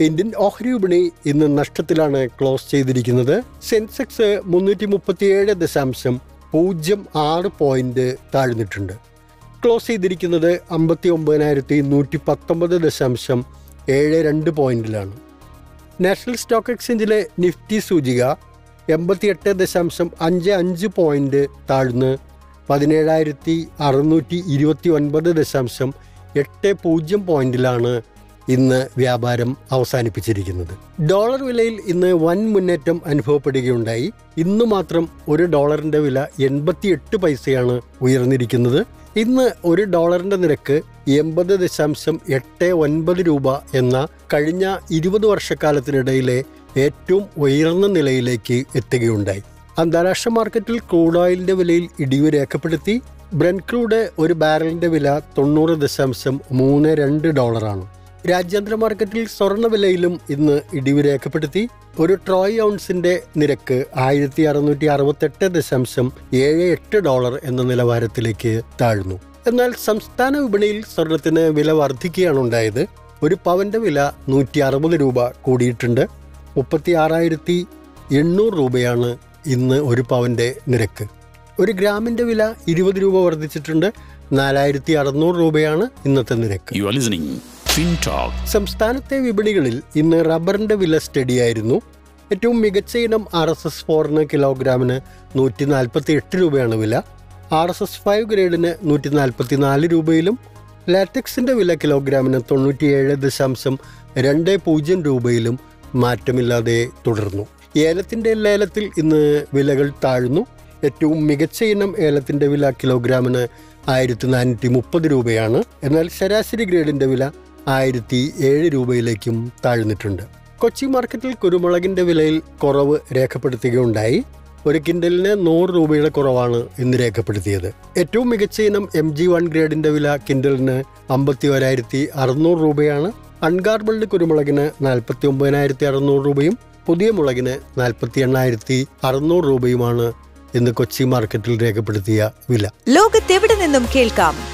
Indian ഓഹരി വിപണി ഇന്ന് നഷ്ടത്തിലാണ് ക്ലോസ് ചെയ്തിരിക്കുന്നത്. സെൻസെക്സ് മുന്നൂറ്റി മുപ്പത്തിയേഴ് ദശാംശം പൂജ്യം ആറ് പോയിന്റ് താഴ്ന്നിട്ടുണ്ട്. ക്ലോസ് ചെയ്തിരിക്കുന്നത് അമ്പത്തി ഒമ്പതിനായിരത്തി നൂറ്റി പത്തൊമ്പത് ദശാംശം ഏഴ് രണ്ട് പോയിന്റിലാണ്. നാഷണൽ സ്റ്റോക്ക് എക്സ്ചേഞ്ചിലെ നിഫ്റ്റി സൂചിക എൺപത്തിയെട്ട് ദശാംശം അഞ്ച് അഞ്ച് പോയിന്റ് താഴ്ന്ന് പതിനേഴായിരത്തി അറുന്നൂറ്റി ഇരുപത്തി ഒൻപത് ദശാംശം എട്ട് പൂജ്യം പോയിന്റിലാണ് ഇന്ന് വ്യാപാരം അവസാനിപ്പിച്ചിരിക്കുന്നത്. ഡോളർ വിലയിൽ ഇന്ന് വൻ മുന്നേറ്റം അനുഭവപ്പെടുകയുണ്ടായി. ഇന്ന് മാത്രം ഒരു ഡോളറിന്റെ വില എൺപത്തിയെട്ട് പൈസയാണ് ഉയർന്നിരിക്കുന്നത്. ഇന്ന് ഒരു ഡോളറിന്റെ നിരക്ക് എൺപത് ദശാംശം എട്ട് ഒൻപത് രൂപ എന്ന കഴിഞ്ഞ ഇരുപത് വർഷക്കാലത്തിനിടയിലെ ഏറ്റവും ഉയർന്ന നിലയിലേക്ക് എത്തുകയുണ്ടായി. അന്താരാഷ്ട്ര മാർക്കറ്റിൽ ക്രൂഡ് ഓയിലിന്റെ വിലയിൽ ഇടിവ് രേഖപ്പെടുത്തി. ബ്രൻക്രൂഡ് ഒരു ബാരലിന്റെ വില തൊണ്ണൂറ് ദശാംശം മൂന്ന് രണ്ട് ഡോളറാണ്. രാജ്യാന്തര മാർക്കറ്റിൽ സ്വർണവിലയിലും ഇന്ന് ഇടിവ് രേഖപ്പെടുത്തി. ഒരു ട്രോയ് ഔൺസിന്റെ നിരക്ക് ആയിരത്തി അറുന്നൂറ്റി അറുപത്തെട്ട് ദശാംശം ഏഴ് എട്ട് ഡോളർ എന്ന നിലവാരത്തിലേക്ക് താഴ്ന്നു. എന്നാൽ സംസ്ഥാന വിപണിയിൽ സ്വർണത്തിന് വില വർദ്ധിക്കുകയാണ് ഉണ്ടായത്. ഒരു പവന്റെ വില നൂറ്റി അറുപത് രൂപ കൂടിയിട്ടുണ്ട്. മുപ്പത്തി ആറായിരത്തി എണ്ണൂറ് രൂപയാണ് ഇന്ന് ഒരു പവന്റെ നിരക്ക്. ഒരു ഗ്രാമിന്റെ വില ഇരുപത് രൂപ വർദ്ധിച്ചിട്ടുണ്ട്. നാലായിരത്തി അറുന്നൂറ് രൂപയാണ് ഇന്നത്തെ നിരക്ക്. സംസ്ഥാനത്തെ വിപണികളിൽ ഇന്ന് റബ്ബറിന്റെ വില സ്റ്റഡിയായിരുന്നു. ഏറ്റവും മികച്ച ഇനം ആർ എസ് എസ് ഫോറിന് കിലോഗ്രാമിന് നൂറ്റി നാൽപ്പത്തി എട്ട് രൂപയാണ് വില. ആർ എസ് എസ് ഫൈവ് ഗ്രേഡിന് നൂറ്റി നാൽപ്പത്തി നാല് രൂപയിലും ലാറ്റക്സിന്റെ വില കിലോഗ്രാമിന് തൊണ്ണൂറ്റിയേഴ് ദശാംശം രണ്ട് പൂജ്യം രൂപയിലും മാറ്റമില്ലാതെ തുടർന്നു. ഏലത്തിന്റെ ലേലത്തിൽ ഇന്ന് വിലകൾ താഴ്ന്നു. ഏറ്റവും മികച്ച ഇനം ഏലത്തിന്റെ വില കിലോഗ്രാമിന് ആയിരത്തി നാനൂറ്റി മുപ്പത് രൂപയാണ്. എന്നാൽ ശരാശരി ഗ്രേഡിന്റെ വില ആയിരത്തി ഏഴ് രൂപയിലേക്കും താഴ്ന്നിട്ടുണ്ട്. കൊച്ചി മാർക്കറ്റിൽ കുരുമുളകിന്റെ വിലയിൽ കുറവ് രേഖപ്പെടുത്തുകയുണ്ടായി. ഒരു കിൻഡലിന് നൂറ് രൂപയുടെ കുറവാണ് ഇന്ന് രേഖപ്പെടുത്തിയത്. ഏറ്റവും മികച്ച ഇനം എം ജി വൺ ഗ്രേഡിന്റെ വില കിൻഡലിന് അമ്പത്തി ഒരായിരത്തി അറുന്നൂറ് രൂപയാണ്. അൺഗാർബിൾഡ് കുരുമുളകിന് നാൽപ്പത്തി ഒമ്പതിനായിരത്തി അറുന്നൂറ് രൂപയും പുതിയ മുളകിന് നാൽപ്പത്തി എണ്ണായിരത്തി അറുന്നൂറ് രൂപയുമാണ് ഇന്ന് കൊച്ചി മാർക്കറ്റിൽ രേഖപ്പെടുത്തിയ വില. ലോകത്തെവിടെ നിന്നും കേൾക്കാം